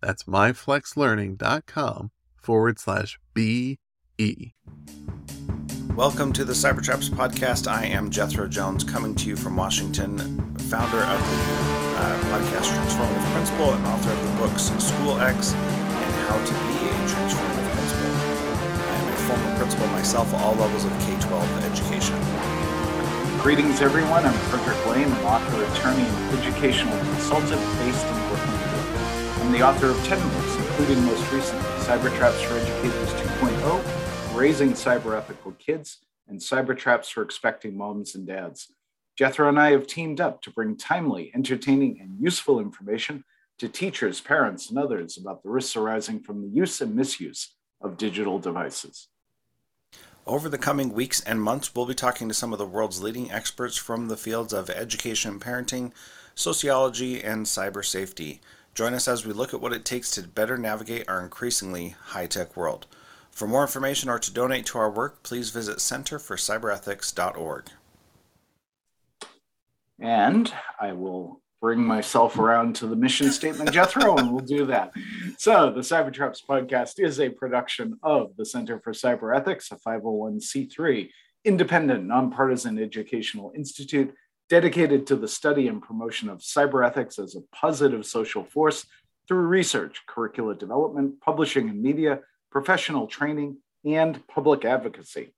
That's myflexlearning.com forward slash BE. Welcome to the Cybertraps podcast. I am Jethro Jones coming to you from Washington, founder of the uh, podcast Transformative Principal and author of the books School X and How to Be a Transformative Principal. I am a former principal myself at all levels of K 12 education. Greetings, everyone. I'm Frederick Lane, an author, attorney, and educational consultant based in Brooklyn. I'm the author of 10 books, including most recently Cyber Traps for Educators 2.0, Raising Cyber Ethical Kids, and Cyber Traps for Expecting Moms and Dads. Jethro and I have teamed up to bring timely, entertaining, and useful information to teachers, parents, and others about the risks arising from the use and misuse of digital devices. Over the coming weeks and months, we'll be talking to some of the world's leading experts from the fields of education parenting, sociology, and cyber safety. Join us as we look at what it takes to better navigate our increasingly high tech world. For more information or to donate to our work, please visit centerforcyberethics.org. And I will bring myself around to the mission statement, Jethro, and we'll do that. So, the Cybertraps podcast is a production of the Center for Cyber Ethics, a 501c3 independent, nonpartisan educational institute dedicated to the study and promotion of cyber ethics as a positive social force through research, curricula development, publishing and media, professional training, and public advocacy.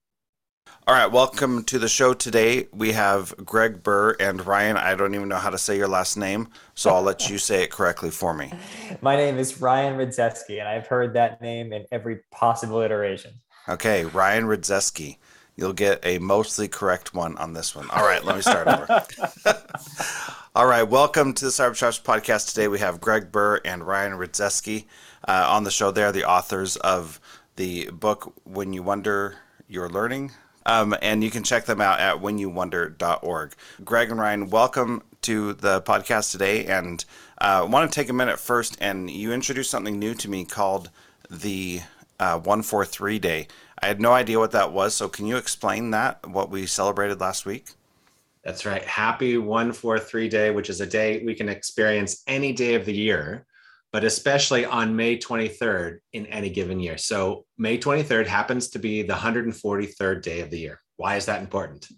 All right, welcome to the show today. We have Gregg Behr and Ryan. I don't even know how to say your last name, so I'll let you say it correctly for me. My name is Ryan Rydzewski, and I've heard that name in every possible iteration. Okay, Ryan Rydzewski. You'll get a mostly correct one on this one. All right, let me start over. All right, welcome to the Cybertraps podcast. Today we have Gregg Behr and Ryan Rydzewski uh, on the show. They're the authors of the book When You Wonder You're Learning. Um, and you can check them out at whenyouwonder.org. Gregg and Ryan, welcome to the podcast today. And I uh, want to take a minute first, and you introduced something new to me called the uh, 143 Day. I had no idea what that was. So can you explain that, what we celebrated last week? That's right. Happy 143 Day, which is a day we can experience any day of the year, but especially on May 23rd in any given year. So May 23rd happens to be the 143rd day of the year. Why is that important?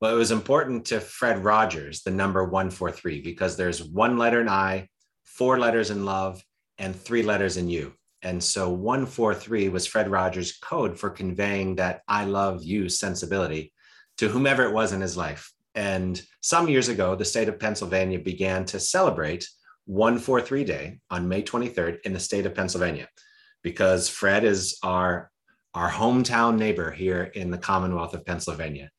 Well, it was important to Fred Rogers, the number 143, because there's one letter in I, four letters in love, and three letters in you. And so 143 was Fred Rogers' code for conveying that I love you sensibility to whomever it was in his life. And some years ago, the state of Pennsylvania began to celebrate 143 Day on May 23rd in the state of Pennsylvania because Fred is our, our hometown neighbor here in the Commonwealth of Pennsylvania.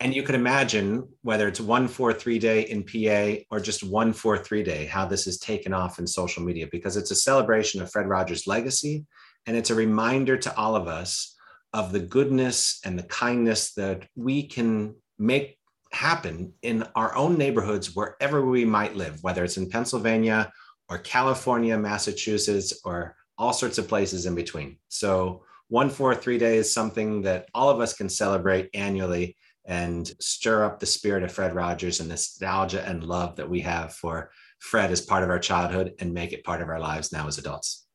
And you can imagine whether it's 143 Day in PA or just 143 Day, how this is taken off in social media because it's a celebration of Fred Rogers' legacy. And it's a reminder to all of us of the goodness and the kindness that we can make happen in our own neighborhoods wherever we might live, whether it's in Pennsylvania or California, Massachusetts, or all sorts of places in between. So, one, four, three day is something that all of us can celebrate annually and stir up the spirit of Fred Rogers and nostalgia and love that we have for Fred as part of our childhood and make it part of our lives now as adults.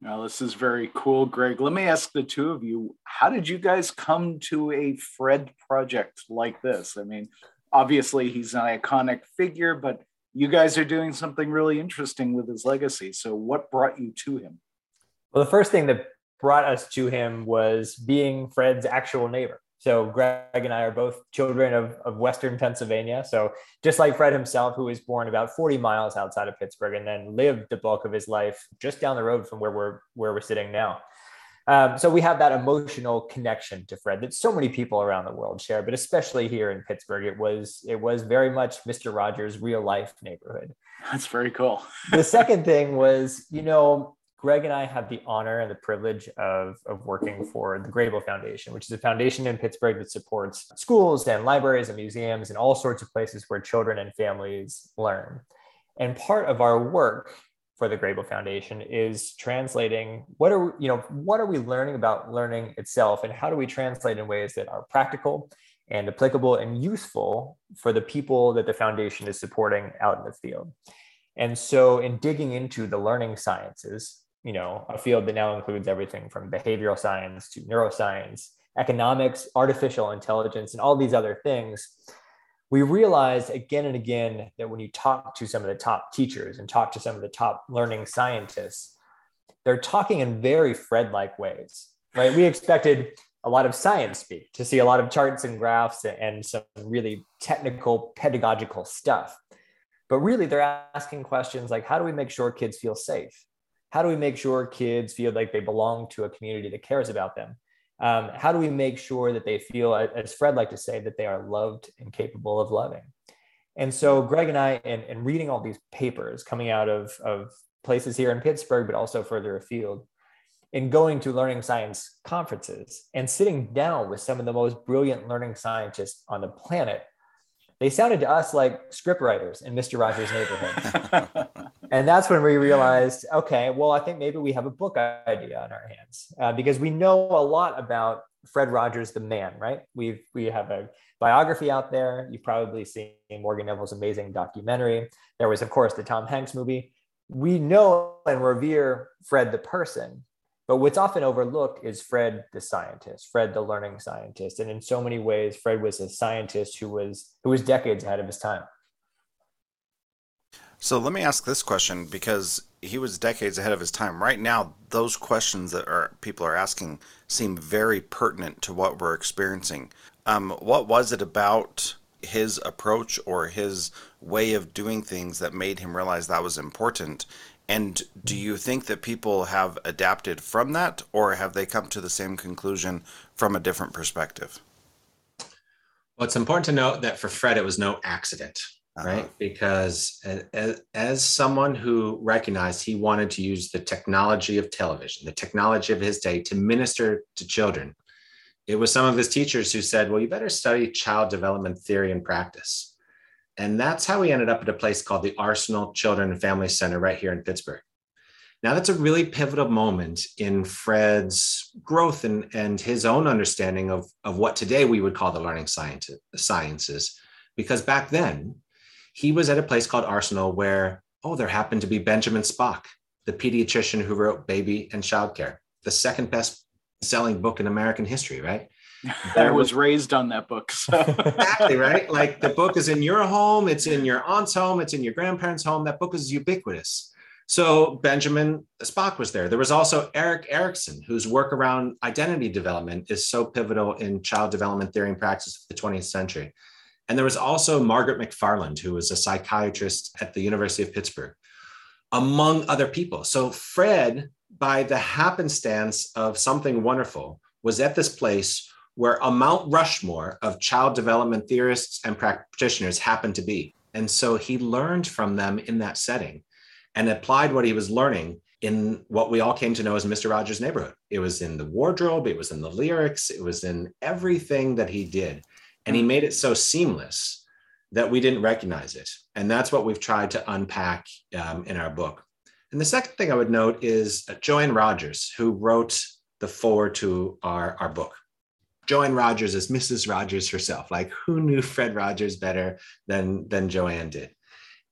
Now, this is very cool, Gregg. Let me ask the two of you how did you guys come to a Fred project like this? I mean, obviously, he's an iconic figure, but you guys are doing something really interesting with his legacy. So, what brought you to him? Well, the first thing that brought us to him was being Fred's actual neighbor. So Gregg and I are both children of, of Western Pennsylvania. So just like Fred himself, who was born about 40 miles outside of Pittsburgh and then lived the bulk of his life just down the road from where we're where we're sitting now. Um, so we have that emotional connection to Fred that so many people around the world share, but especially here in Pittsburgh, it was it was very much Mr. Rogers' real life neighborhood. That's very cool. the second thing was, you know, Gregg and I have the honor and the privilege of, of working for the Grable Foundation, which is a foundation in Pittsburgh that supports schools and libraries and museums and all sorts of places where children and families learn. And part of our work for the Grable Foundation is translating what are you know what are we learning about learning itself and how do we translate in ways that are practical and applicable and useful for the people that the foundation is supporting out in the field. And so in digging into the learning sciences, you know, a field that now includes everything from behavioral science to neuroscience, economics, artificial intelligence, and all these other things, we realized again and again that when you talk to some of the top teachers and talk to some of the top learning scientists, they're talking in very Fred like ways, right? We expected a lot of science speak to see a lot of charts and graphs and some really technical pedagogical stuff. But really, they're asking questions like how do we make sure kids feel safe? How do we make sure kids feel like they belong to a community that cares about them? Um, how do we make sure that they feel, as Fred liked to say, that they are loved and capable of loving? And so Gregg and I, and, and reading all these papers coming out of, of places here in Pittsburgh, but also further afield, and going to learning science conferences and sitting down with some of the most brilliant learning scientists on the planet they sounded to us like scriptwriters in Mr. Rogers' Neighborhood. and that's when we realized, okay, well, I think maybe we have a book idea on our hands uh, because we know a lot about Fred Rogers, the man, right? We've we have a biography out there. You've probably seen Morgan Neville's amazing documentary. There was, of course, the Tom Hanks movie. We know and revere Fred the person, but what's often overlooked is Fred the scientist, Fred the learning scientist. And in so many ways, Fred was a scientist who was who was decades ahead of his time. So let me ask this question because he was decades ahead of his time. Right now, those questions that are people are asking seem very pertinent to what we're experiencing. Um, what was it about his approach or his way of doing things that made him realize that was important? And do you think that people have adapted from that, or have they come to the same conclusion from a different perspective? Well, it's important to note that for Fred, it was no accident, uh-huh. right? Because as, as someone who recognized he wanted to use the technology of television, the technology of his day to minister to children, it was some of his teachers who said, Well, you better study child development theory and practice. And that's how we ended up at a place called the Arsenal Children and Family Center right here in Pittsburgh. Now, that's a really pivotal moment in Fred's growth and, and his own understanding of, of what today we would call the learning science, sciences. Because back then, he was at a place called Arsenal where, oh, there happened to be Benjamin Spock, the pediatrician who wrote Baby and Child Care, the second best selling book in American history, right? I was raised on that book. So. exactly, right? Like the book is in your home, it's in your aunt's home, it's in your grandparents' home. That book is ubiquitous. So Benjamin Spock was there. There was also Erik Erikson, whose work around identity development is so pivotal in child development theory and practice of the 20th century. And there was also Margaret McFarland, who was a psychiatrist at the University of Pittsburgh, among other people. So Fred, by the happenstance of something wonderful, was at this place where a Mount Rushmore of child development theorists and practitioners happened to be. And so he learned from them in that setting and applied what he was learning in what we all came to know as Mr. Rogers' neighborhood. It was in the wardrobe, it was in the lyrics, it was in everything that he did. And he made it so seamless that we didn't recognize it. And that's what we've tried to unpack um, in our book. And the second thing I would note is uh, Joanne Rogers, who wrote the foreword to our, our book. Joanne Rogers is Mrs. Rogers herself. Like, who knew Fred Rogers better than, than Joanne did?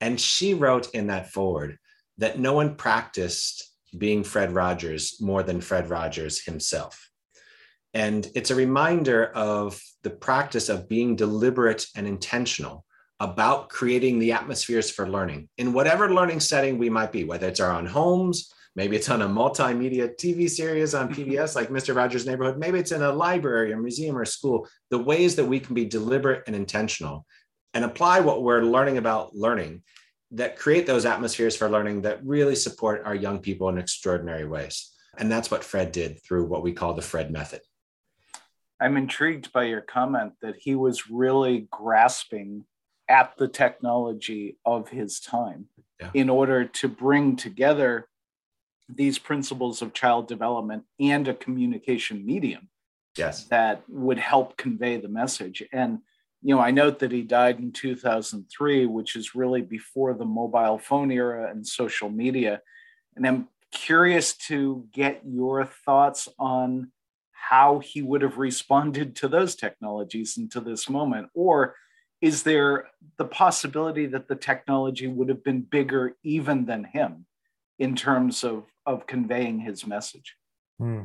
And she wrote in that foreword that no one practiced being Fred Rogers more than Fred Rogers himself. And it's a reminder of the practice of being deliberate and intentional about creating the atmospheres for learning in whatever learning setting we might be, whether it's our own homes, maybe it's on a multimedia TV series on mm-hmm. PBS like Mr. Rogers' Neighborhood, maybe it's in a library or museum or school, the ways that we can be deliberate and intentional and apply what we're learning about learning that create those atmospheres for learning that really support our young people in extraordinary ways. And that's what Fred did through what we call the Fred method. I'm intrigued by your comment that he was really grasping at the technology of his time yeah. in order to bring together these principles of child development and a communication medium yes. that would help convey the message. And you know i note that he died in 2003 which is really before the mobile phone era and social media. And i'm curious to get your thoughts on how he would have responded to those technologies into this moment. Or is there the possibility that the technology would have been bigger even than him in terms of, of conveying his message? Hmm.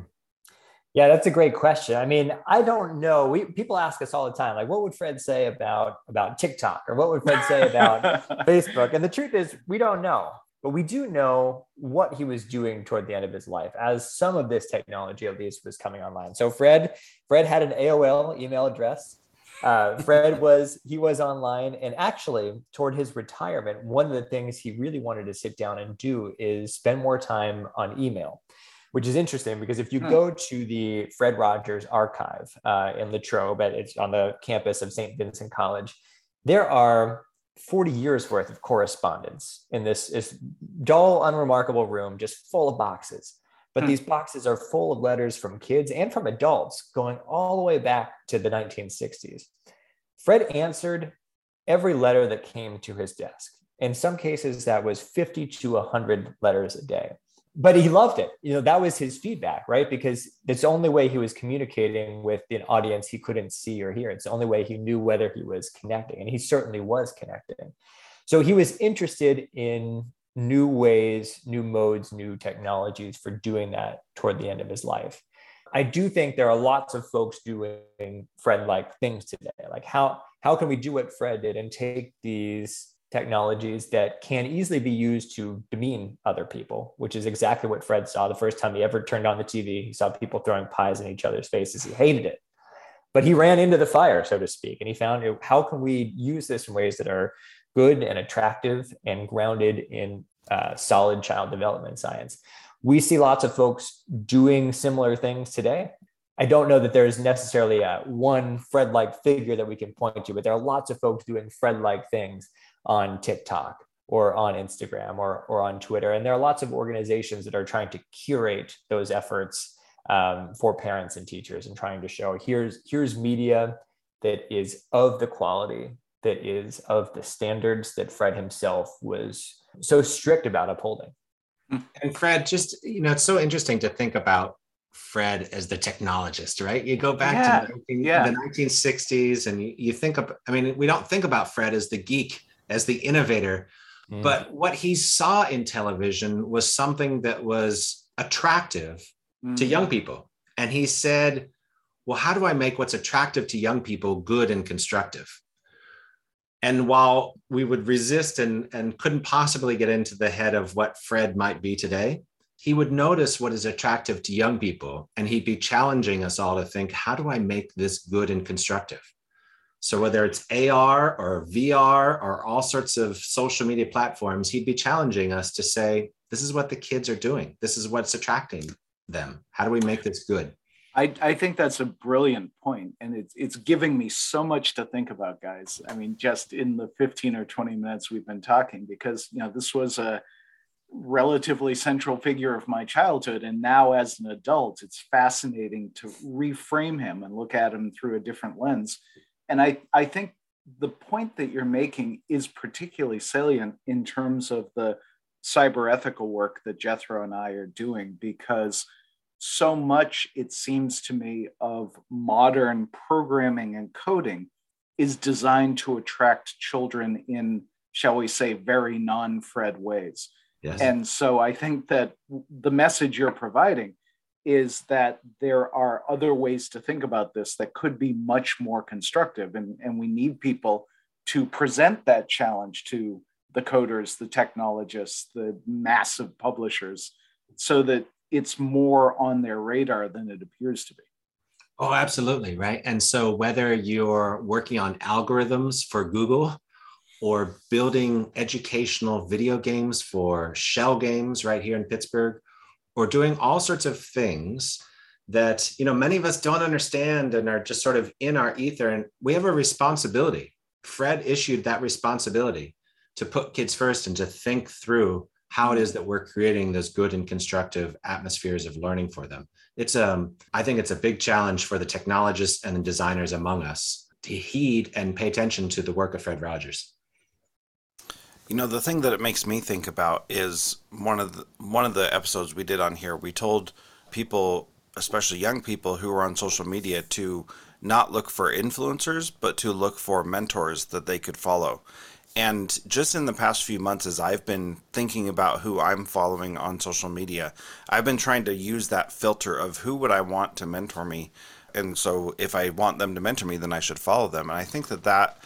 Yeah, that's a great question. I mean, I don't know. We people ask us all the time, like, what would Fred say about about TikTok, or what would Fred say about Facebook? And the truth is, we don't know, but we do know what he was doing toward the end of his life, as some of this technology at least was coming online. So Fred, Fred had an AOL email address. Uh, Fred was he was online, and actually, toward his retirement, one of the things he really wanted to sit down and do is spend more time on email, which is interesting because if you hmm. go to the Fred Rogers archive uh, in Latrobe, it's on the campus of St. Vincent College, there are 40 years worth of correspondence in this, this dull, unremarkable room, just full of boxes. But hmm. these boxes are full of letters from kids and from adults going all the way back to the 1960s. Fred answered every letter that came to his desk. In some cases, that was 50 to 100 letters a day. But he loved it. You know, that was his feedback, right? Because it's the only way he was communicating with an audience he couldn't see or hear. It's the only way he knew whether he was connecting. And he certainly was connecting. So he was interested in new ways, new modes, new technologies for doing that toward the end of his life. I do think there are lots of folks doing Fred like things today. Like how how can we do what Fred did and take these technologies that can easily be used to demean other people, which is exactly what Fred saw the first time he ever turned on the TV. He saw people throwing pies in each other's faces. He hated it. But he ran into the fire, so to speak, and he found how can we use this in ways that are good and attractive and grounded in uh, solid child development science. We see lots of folks doing similar things today. I don't know that there's necessarily a one Fred like figure that we can point to, but there are lots of folks doing Fred like things on TikTok or on Instagram or, or on Twitter. And there are lots of organizations that are trying to curate those efforts um, for parents and teachers and trying to show here's, here's media that is of the quality that is of the standards that Fred himself was so strict about upholding. And Fred, just you know, it's so interesting to think about Fred as the technologist, right? You go back yeah, to the, 19, yeah. the 1960s and you, you, think of, I mean, we don't think about Fred as the geek, as the innovator, mm. but what he saw in television was something that was attractive mm. to young people. And he said, well, how do I make what's attractive to young people good and constructive? And while we would resist and, and couldn't possibly get into the head of what Fred might be today, he would notice what is attractive to young people and he'd be challenging us all to think, how do I make this good and constructive? So, whether it's AR or VR or all sorts of social media platforms, he'd be challenging us to say, this is what the kids are doing. This is what's attracting them. How do we make this good? I, I think that's a brilliant point, and it's it's giving me so much to think about, guys. I mean, just in the 15 or 20 minutes we've been talking, because you know this was a relatively central figure of my childhood, and now as an adult, it's fascinating to reframe him and look at him through a different lens. And I I think the point that you're making is particularly salient in terms of the cyber ethical work that Jethro and I are doing because so much, it seems to me, of modern programming and coding is designed to attract children in, shall we say, very non Fred ways. Yes. And so I think that the message you're providing is that there are other ways to think about this that could be much more constructive. And, and we need people to present that challenge to the coders, the technologists, the massive publishers, so that it's more on their radar than it appears to be. Oh, absolutely. Right. And so, whether you're working on algorithms for Google or building educational video games for Schell Games right here in Pittsburgh, or doing all sorts of things that you know many of us don't understand and are just sort of in our ether and we have a responsibility fred issued that responsibility to put kids first and to think through how it is that we're creating those good and constructive atmospheres of learning for them it's um i think it's a big challenge for the technologists and the designers among us to heed and pay attention to the work of fred rogers you know, the thing that it makes me think about is one of the one of the episodes we did on here. We told people, especially young people who are on social media, to not look for influencers, but to look for mentors that they could follow. And just in the past few months, as I've been thinking about who I'm following on social media, I've been trying to use that filter of who would I want to mentor me. And so if I want them to mentor me, then I should follow them. And I think that that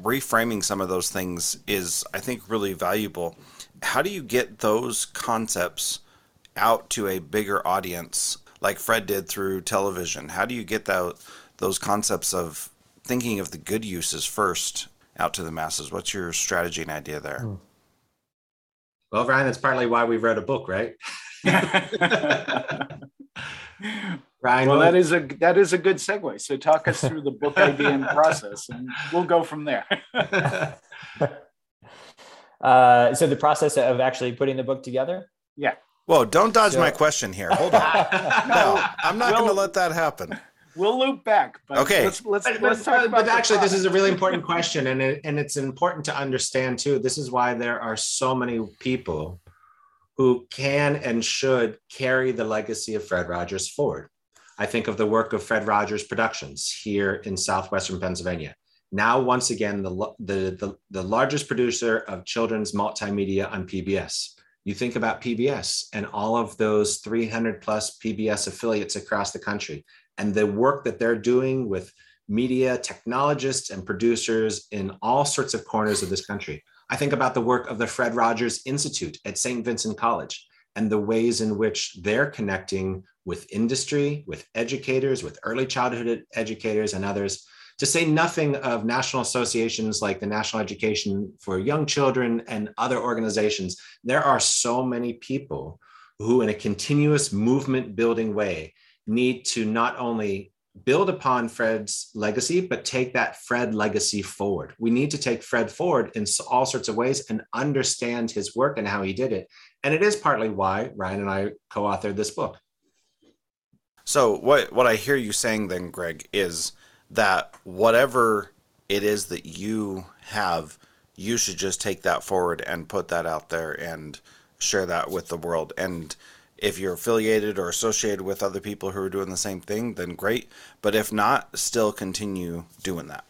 reframing some of those things is, I think, really valuable. How do you get those concepts out to a bigger audience, like Fred did through television? How do you get that, those concepts of thinking of the good uses first out to the masses? What's your strategy and idea there? Hmm. Well, Ryan, that's partly why we wrote a book, right? Ryan, well, that is a that is a good segue. So talk us through the book idea and process, and we'll go from there. uh, so the process of actually putting the book together. Yeah. Whoa! Don't dodge so, my question here. Hold on. no, I'm not we'll, going to let that happen. We'll loop back. okay. Let's let's, but, let's talk but, but actually, this is a really important question, and it, and it's important to understand too. This is why there are so many people who can and should carry the legacy of Fred Rogers forward. I think of the work of Fred Rogers Productions here in southwestern Pennsylvania. Now, once again, the, the, the, the largest producer of children's multimedia on PBS. You think about PBS and all of those 300 plus PBS affiliates across the country and the work that they're doing with media technologists and producers in all sorts of corners of this country. I think about the work of the Fred Rogers Institute at St. Vincent College and the ways in which they're connecting with industry, with educators, with early childhood educators, and others, to say nothing of national associations like the National Education for Young Children and other organizations. There are so many people who, in a continuous movement building way, need to not only build upon Fred's legacy, but take that Fred legacy forward. We need to take Fred forward in all sorts of ways and understand his work and how he did it. And it is partly why Ryan and I co authored this book. So, what, what I hear you saying then, Gregg, is that whatever it is that you have, you should just take that forward and put that out there and share that with the world. And if you're affiliated or associated with other people who are doing the same thing, then great. But if not, still continue doing that.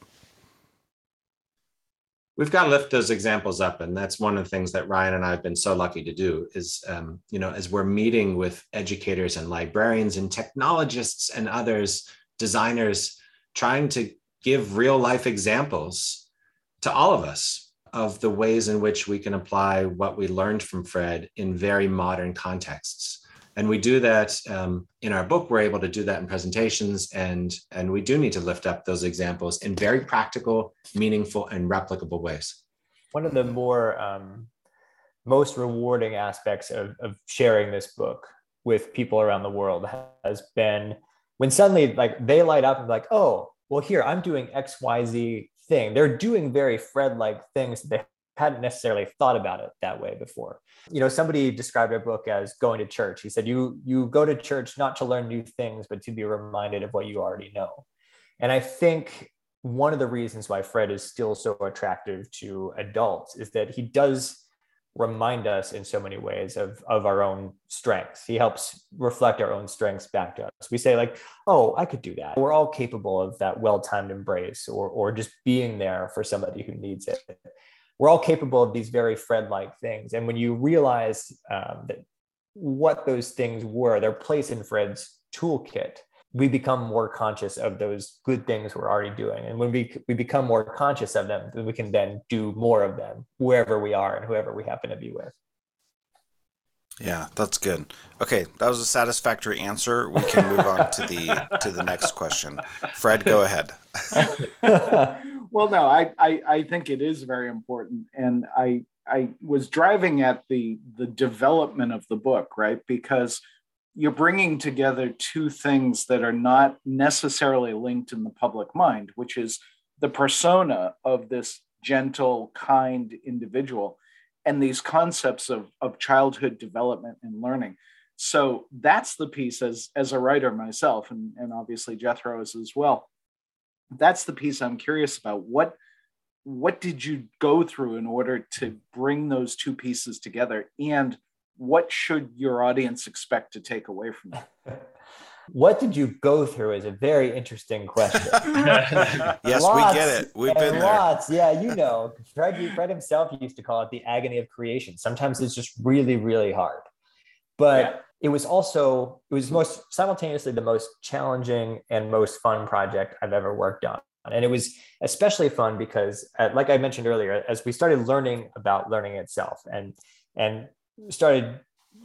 We've got to lift those examples up, and that's one of the things that Ryan and I have been so lucky to do. Is um, you know, as we're meeting with educators and librarians and technologists and others, designers, trying to give real life examples to all of us of the ways in which we can apply what we learned from Fred in very modern contexts and we do that um, in our book we're able to do that in presentations and and we do need to lift up those examples in very practical meaningful and replicable ways. One of the more um, most rewarding aspects of, of sharing this book with people around the world has been when suddenly like they light up and like oh well here i'm doing xyz thing. They're doing very fred like things they hadn't necessarily thought about it that way before. You know, somebody described our book as going to church. He said, you, you go to church not to learn new things, but to be reminded of what you already know. And I think one of the reasons why Fred is still so attractive to adults is that he does remind us in so many ways of, of our own strengths. He helps reflect our own strengths back to us. We say, like, oh, I could do that. We're all capable of that well-timed embrace or, or just being there for somebody who needs it. We're all capable of these very Fred-like things. And when you realize um, that what those things were, their place in Fred's toolkit, we become more conscious of those good things we're already doing. And when we, we become more conscious of them, then we can then do more of them wherever we are and whoever we happen to be with. Yeah, that's good. Okay, that was a satisfactory answer. We can move on to the to the next question. Fred, go ahead. well, no, I, I I think it is very important, and I I was driving at the the development of the book, right? Because you're bringing together two things that are not necessarily linked in the public mind, which is the persona of this gentle, kind individual and these concepts of, of childhood development and learning. So that's the piece as, as a writer myself, and, and obviously Jethro is as well. That's the piece I'm curious about. What what did you go through in order to bring those two pieces together? And what should your audience expect to take away from that? what did you go through is a very interesting question. yes, lots we get it. We've been there. Lots. Yeah, you know, Fred, Fred himself used to call it the agony of creation. Sometimes it's just really, really hard. But yeah. It was also, it was most simultaneously the most challenging and most fun project I've ever worked on. And it was especially fun because, uh, like I mentioned earlier, as we started learning about learning itself and and started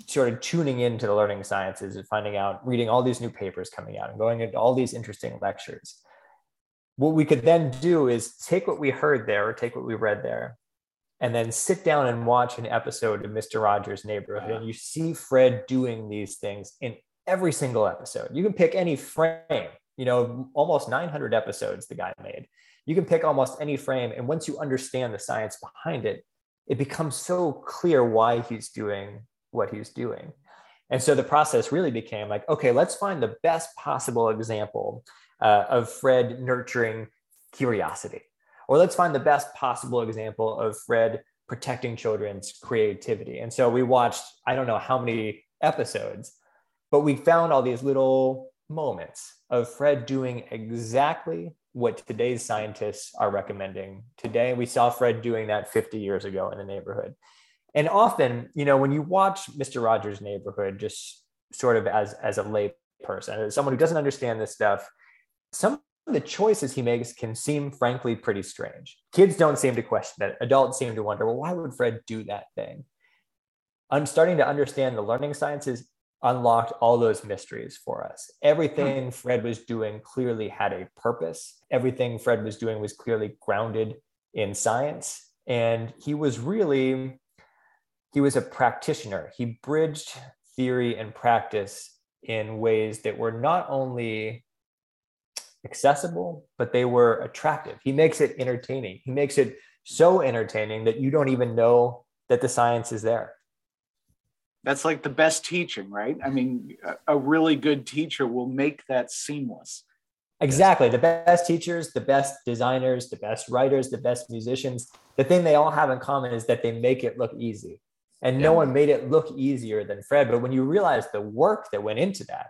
sort of tuning into the learning sciences and finding out, reading all these new papers coming out and going into all these interesting lectures. What we could then do is take what we heard there or take what we read there and then sit down and watch an episode of Mr. Rogers' Neighborhood. And you see Fred doing these things in every single episode. You can pick any frame, you know, almost 900 episodes the guy made. You can pick almost any frame. And once you understand the science behind it, it becomes so clear why he's doing what he's doing. And so the process really became like, okay, let's find the best possible example uh, of Fred nurturing curiosity, or let's find the best possible example of Fred protecting children's creativity. And so we watched, I don't know how many episodes, but we found all these little moments of Fred doing exactly what today's scientists are recommending today. We saw Fred doing that 50 years ago in the neighborhood. And often, you know, when you watch Mr. Rogers' Neighborhood, just sort of as, as a lay person, as someone who doesn't understand this stuff, some the choices he makes can seem frankly pretty strange. Kids don't seem to question it. Adults seem to wonder, well, why would Fred do that thing? I'm starting to understand the learning sciences unlocked all those mysteries for us. Everything hmm. Fred was doing clearly had a purpose. Everything Fred was doing was clearly grounded in science. And he was really, he was a practitioner. He bridged theory and practice in ways that were not only accessible, but they were attractive. He makes it entertaining. He makes it so entertaining that you don't even know that the science is there that's like the best teaching right i mean a really good teacher will make that seamless exactly the best teachers the best designers the best writers the best musicians the thing they all have in common is that they make it look easy and yeah. no one made it look easier than fred but when you realize the work that went into that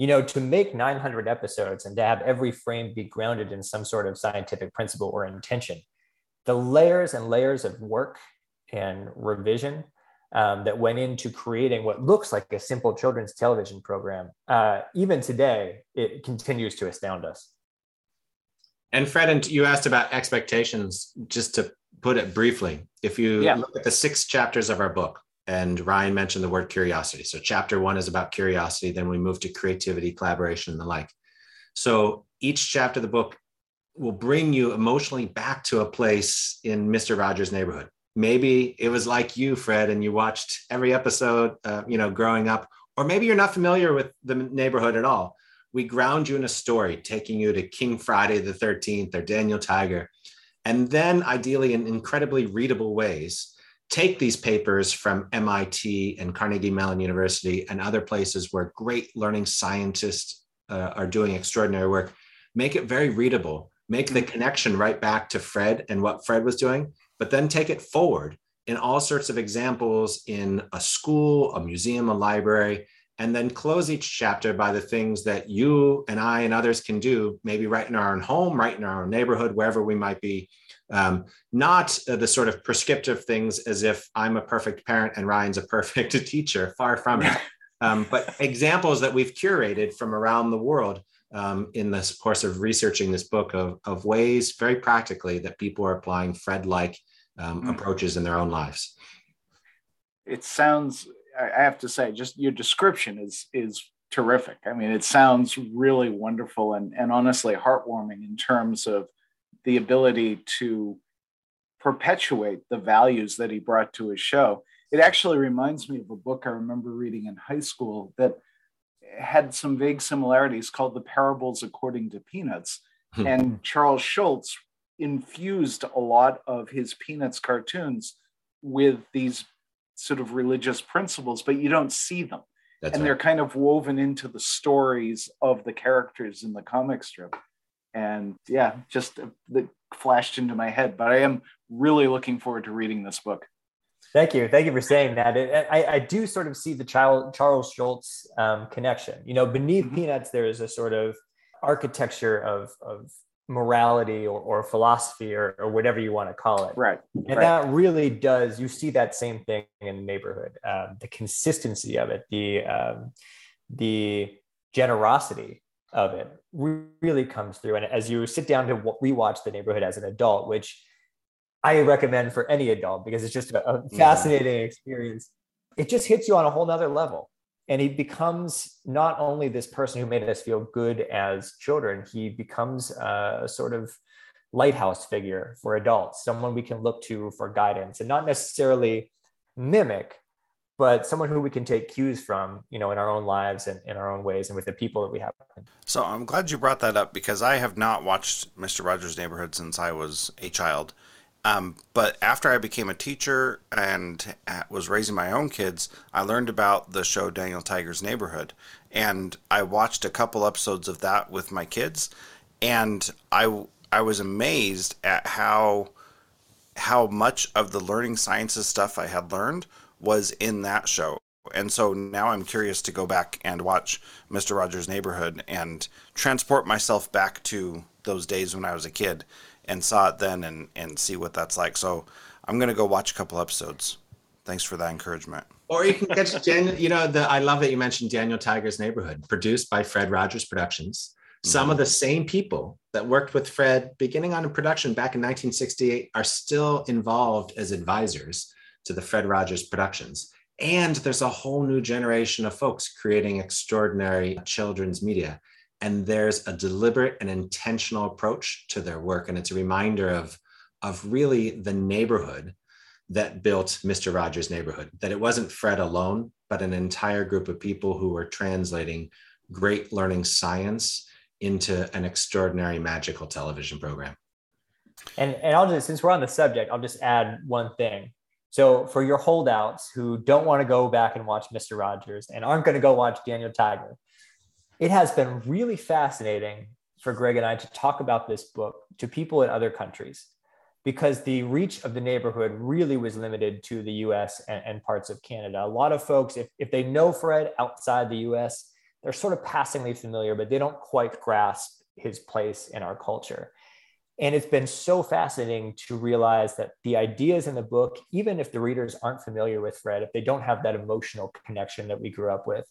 you know to make 900 episodes and to have every frame be grounded in some sort of scientific principle or intention the layers and layers of work and revision um, that went into creating what looks like a simple children's television program. Uh, even today, it continues to astound us. And Fred, and you asked about expectations. Just to put it briefly, if you yeah. look at the six chapters of our book, and Ryan mentioned the word curiosity. So, chapter one is about curiosity. Then we move to creativity, collaboration, and the like. So, each chapter of the book will bring you emotionally back to a place in Mr. Rogers' neighborhood maybe it was like you fred and you watched every episode uh, you know growing up or maybe you're not familiar with the neighborhood at all we ground you in a story taking you to king friday the 13th or daniel tiger and then ideally in incredibly readable ways take these papers from mit and carnegie mellon university and other places where great learning scientists uh, are doing extraordinary work make it very readable make the connection right back to fred and what fred was doing but then take it forward in all sorts of examples in a school, a museum, a library, and then close each chapter by the things that you and I and others can do, maybe right in our own home, right in our own neighborhood, wherever we might be. Um, not uh, the sort of prescriptive things as if I'm a perfect parent and Ryan's a perfect teacher, far from it. Um, but examples that we've curated from around the world um, in this course of researching this book of, of ways very practically that people are applying Fred like um, mm. approaches in their own lives. It sounds, I have to say, just your description is, is terrific. I mean, it sounds really wonderful and, and honestly heartwarming in terms of the ability to perpetuate the values that he brought to his show. It actually reminds me of a book I remember reading in high school that had some vague similarities called The Parables According to Peanuts. Hmm. and Charles Schulz infused a lot of his Peanuts cartoons with these sort of religious principles, but you don't see them. That's and right. they're kind of woven into the stories of the characters in the comic strip. And yeah, just uh, that flashed into my head. But I am really looking forward to reading this book. Thank you. Thank you for saying that. It, I, I, do sort of see the child, Charles Schulz um, connection. You know, beneath mm-hmm. Peanuts, there is a sort of architecture of, of morality or, or philosophy or, or whatever you want to call it. Right. And right. that really does, you see that same thing in the neighborhood, um, the consistency of it, the, um, the generosity of it really comes through. And as you sit down to rewatch the neighborhood as an adult, which I recommend for any adult because it's just a, fascinating yeah. experience. It just hits you on a whole nother level. And he becomes not only this person who made us feel good as children, he becomes a sort of lighthouse figure for adults, someone we can look to for guidance and not necessarily mimic, but someone who we can take cues from, you know, in our own lives and in our own ways and with the people that we have. So I'm glad you brought that up because I have not watched Mr. Rogers' Neighborhood since I was a child. Um, but after I became a teacher and was raising my own kids, I learned about the show Daniel Tiger's Neighborhood. And I watched a couple episodes of that with my kids. And I, I was amazed at how, how much of the learning sciences stuff I had learned was in that show. And so now I'm curious to go back and watch Mr. Rogers' Neighborhood and transport myself back to those days when I was a kid and saw it then and and see what that's like. So I'm gonna go watch a couple episodes. Thanks for that encouragement. Or you can catch Daniel. You know, the I love that you mentioned Daniel Tiger's Neighborhood, produced by Fred Rogers Productions. Some mm-hmm. of the same people that worked with Fred beginning on a production back in 1968 are still involved as advisors to the Fred Rogers Productions. And there's a whole new generation of folks creating extraordinary children's media and there's a deliberate and intentional approach to their work. And it's a reminder of of really the neighborhood that built mr rogers neighborhood that it wasn't fred alone but an entire group of people who were translating great learning science into an extraordinary magical television program. And and i'll just since we're on the subject i'll just add one thing. So for your holdouts who don't want to go back and watch mr rogers and aren't going to go watch daniel tiger it has been really fascinating for Gregg and I to talk about this book to people in other countries because the reach of the neighborhood really was limited to the US and, and, parts of Canada. A lot of folks, if, if they know Fred outside the US, they're sort of passingly familiar, but they don't quite grasp his place in our culture. And it's been so fascinating to realize that the ideas in the book, even if the readers aren't familiar with Fred, if they don't have that emotional connection that we grew up with,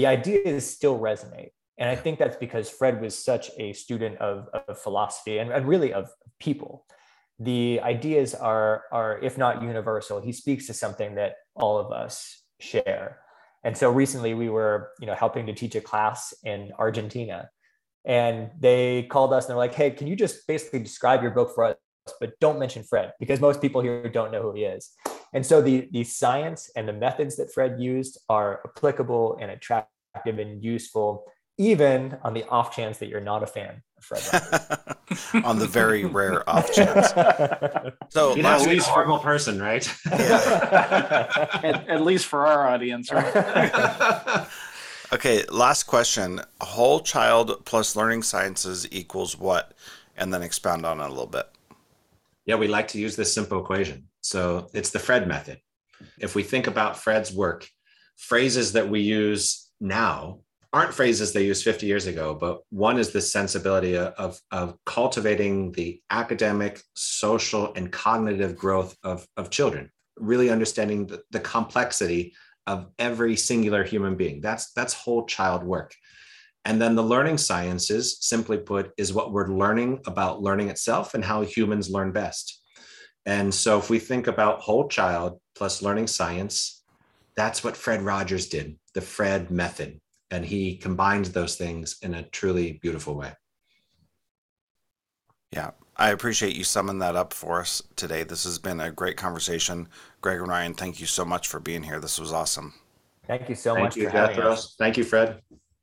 the ideas still resonate. And I think that's because Fred was such a student of, of philosophy and, and really of people. The ideas are, are, if not universal, he speaks to something that all of us share. And so recently we were, you know, helping to teach a class in Argentina. And they called us and they're like, hey, can you just basically describe your book for us, but don't mention Fred because most people here don't know who he is. And so the, the science and the methods that Fred used are applicable and attractive and useful, even on the off chance that you're not a fan of Fred on the very rare off chance. So you know, at least horrible person, right? at, at, least for our audience, right? okay, last question. Whole child plus learning sciences equals what? And then expound on it a little bit. Yeah, we like to use this simple equation So it's the Fred method. If we think about Fred's work, phrases that we use now aren't phrases they used 50 years ago, but one is the sensibility of, of cultivating the academic, social, and cognitive growth of, of children, really understanding the, the complexity of every singular human being. That's, that's whole child work. And then the learning sciences, simply put, is what we're learning about learning itself and how humans learn best. And so if we think about whole child plus learning science, that's what Fred Rogers did, the Fred method and he combined those things in a truly beautiful way. Yeah, I appreciate you summing that up for us today. This has been a great conversation. Gregg and Ryan, thank you so much for being here. This was awesome. Thank you so thank much you, for having us. Thank you, Fred.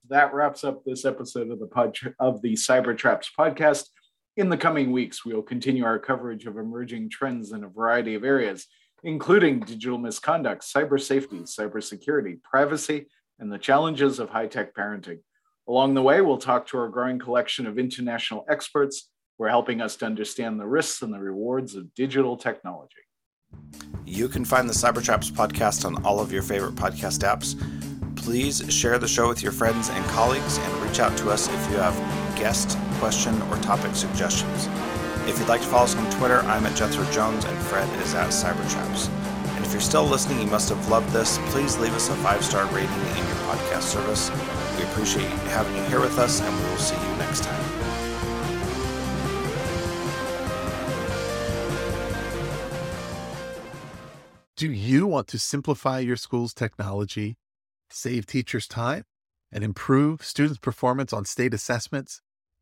That wraps up this episode of the pod of the Cybertraps podcast. In the coming weeks, we will continue our coverage of emerging trends in a variety of areas, including digital misconduct, cyber safety, cybersecurity, privacy, and the challenges of high tech parenting. Along the way, we'll talk to our growing collection of international experts who are helping us to understand the risks and the rewards of digital technology. You can find the Cybertraps podcast on all of your favorite podcast apps. Please share the show with your friends and colleagues and reach out to us if you have guest, question, or topic suggestions. If you'd like to follow us on Twitter, I'm at Jethro Jones and Fred is at Cybertraps. And if you're still listening, you must have loved this. Please leave us a five star rating in your podcast service. We appreciate having you here with us, and we will see you next time. Do you want to simplify your school's technology, save teachers time, and improve students' performance on state assessments?